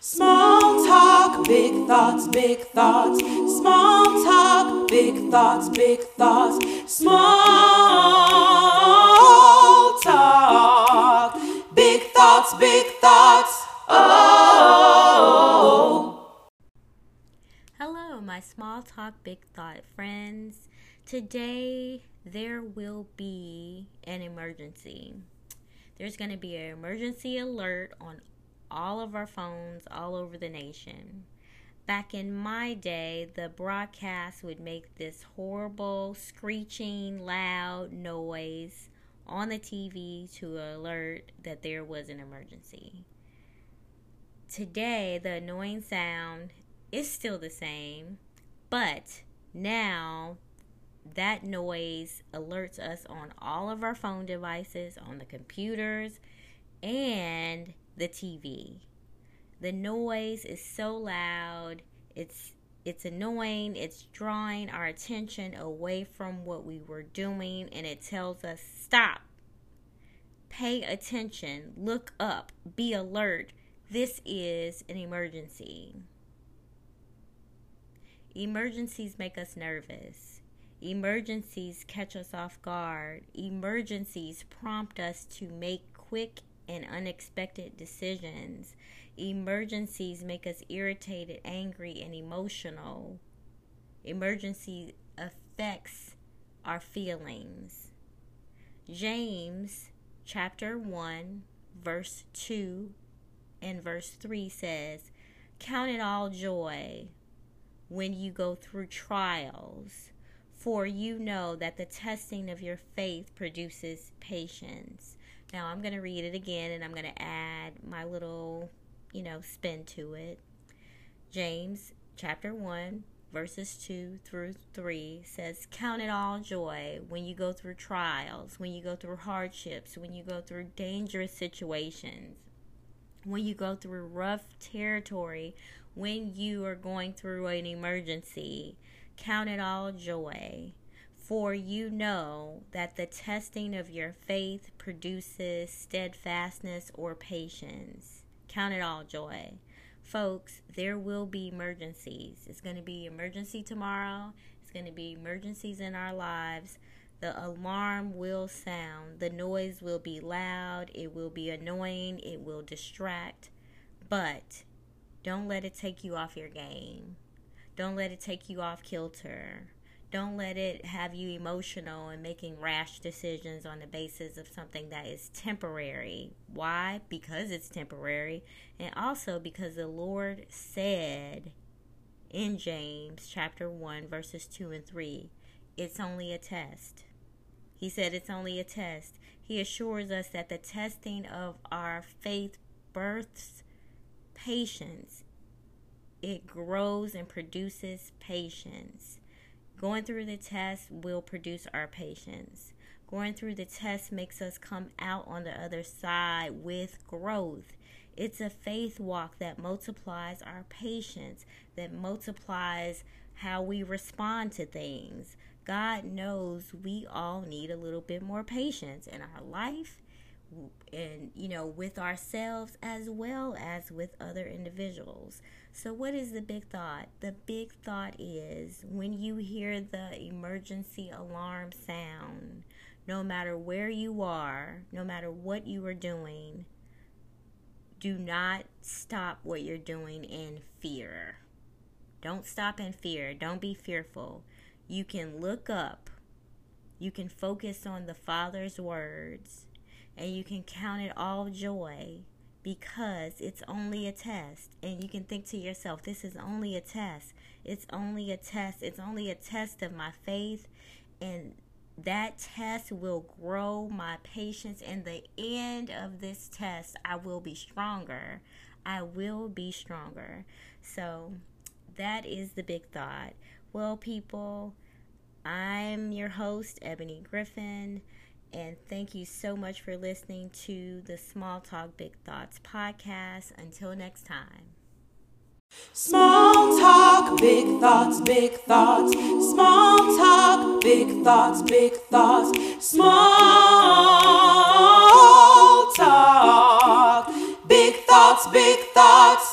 Small talk, big thoughts, big thoughts. Small talk, big thoughts, big thoughts. Small talk, big thoughts, big thoughts. Oh. Hello, my small talk, big thought friends. Today there will be an emergency. There's going to be an emergency alert on all of our phones all over the nation. Back in my day, the broadcast would make this horrible, screeching, loud noise on the TV to alert that there was an emergency. Today, the annoying sound is still the same, but now that noise alerts us on all of our phone devices, on the computers, and the TV. The noise is so loud. It's it's annoying. It's drawing our attention away from what we were doing and it tells us stop. Pay attention. Look up. Be alert. This is an emergency. Emergencies make us nervous. Emergencies catch us off guard. Emergencies prompt us to make quick and unexpected decisions. Emergencies make us irritated, angry, and emotional. Emergency affects our feelings. James chapter 1, verse 2 and verse 3 says, Count it all joy when you go through trials, for you know that the testing of your faith produces patience. Now I'm going to read it again and I'm going to add my little, you know, spin to it. James chapter 1, verses 2 through 3 says, Count it all joy when you go through trials, when you go through hardships, when you go through dangerous situations, when you go through rough territory, when you are going through an emergency. Count it all joy. For you know that the testing of your faith produces steadfastness or patience. Count it all joy. Folks, there will be emergencies. It's going to be emergency tomorrow. It's going to be emergencies in our lives. The alarm will sound. The noise will be loud. It will be annoying. It will distract. But don't let it take you off your game. Don't let it take you off kilter. Don't let it have you emotional and making rash decisions on the basis of something that is temporary. Why? Because it's temporary. And also because the Lord said in James chapter 1, verses 2 and 3, it's only a test. He said it's only a test. He assures us that the testing of our faith births patience. It grows and produces patience. Going through the test will produce our patience. Going through the test makes us come out on the other side with growth. It's a faith walk that multiplies our patience, that multiplies how we respond to things. God knows we all need a little bit more patience in our life and you know with ourselves as well as with other individuals. So what is the big thought? The big thought is when you hear the emergency alarm sound no matter where you are no matter what you are doing do not stop what you're doing in fear. Don't stop in fear. Don't be fearful. You can look up. You can focus on the father's words and you can count it all joy because it's only a test. And you can think to yourself, this is only a test. It's only a test. It's only a test of my faith. And that test will grow my patience. And the end of this test, I will be stronger. I will be stronger. So that is the big thought. Well, people, I'm your host, Ebony Griffin. And thank you so much for listening to the Small Talk Big Thoughts podcast. Until next time. Small talk, big thoughts, big thoughts. Small talk, big thoughts, big thoughts. Small talk, big thoughts, big thoughts.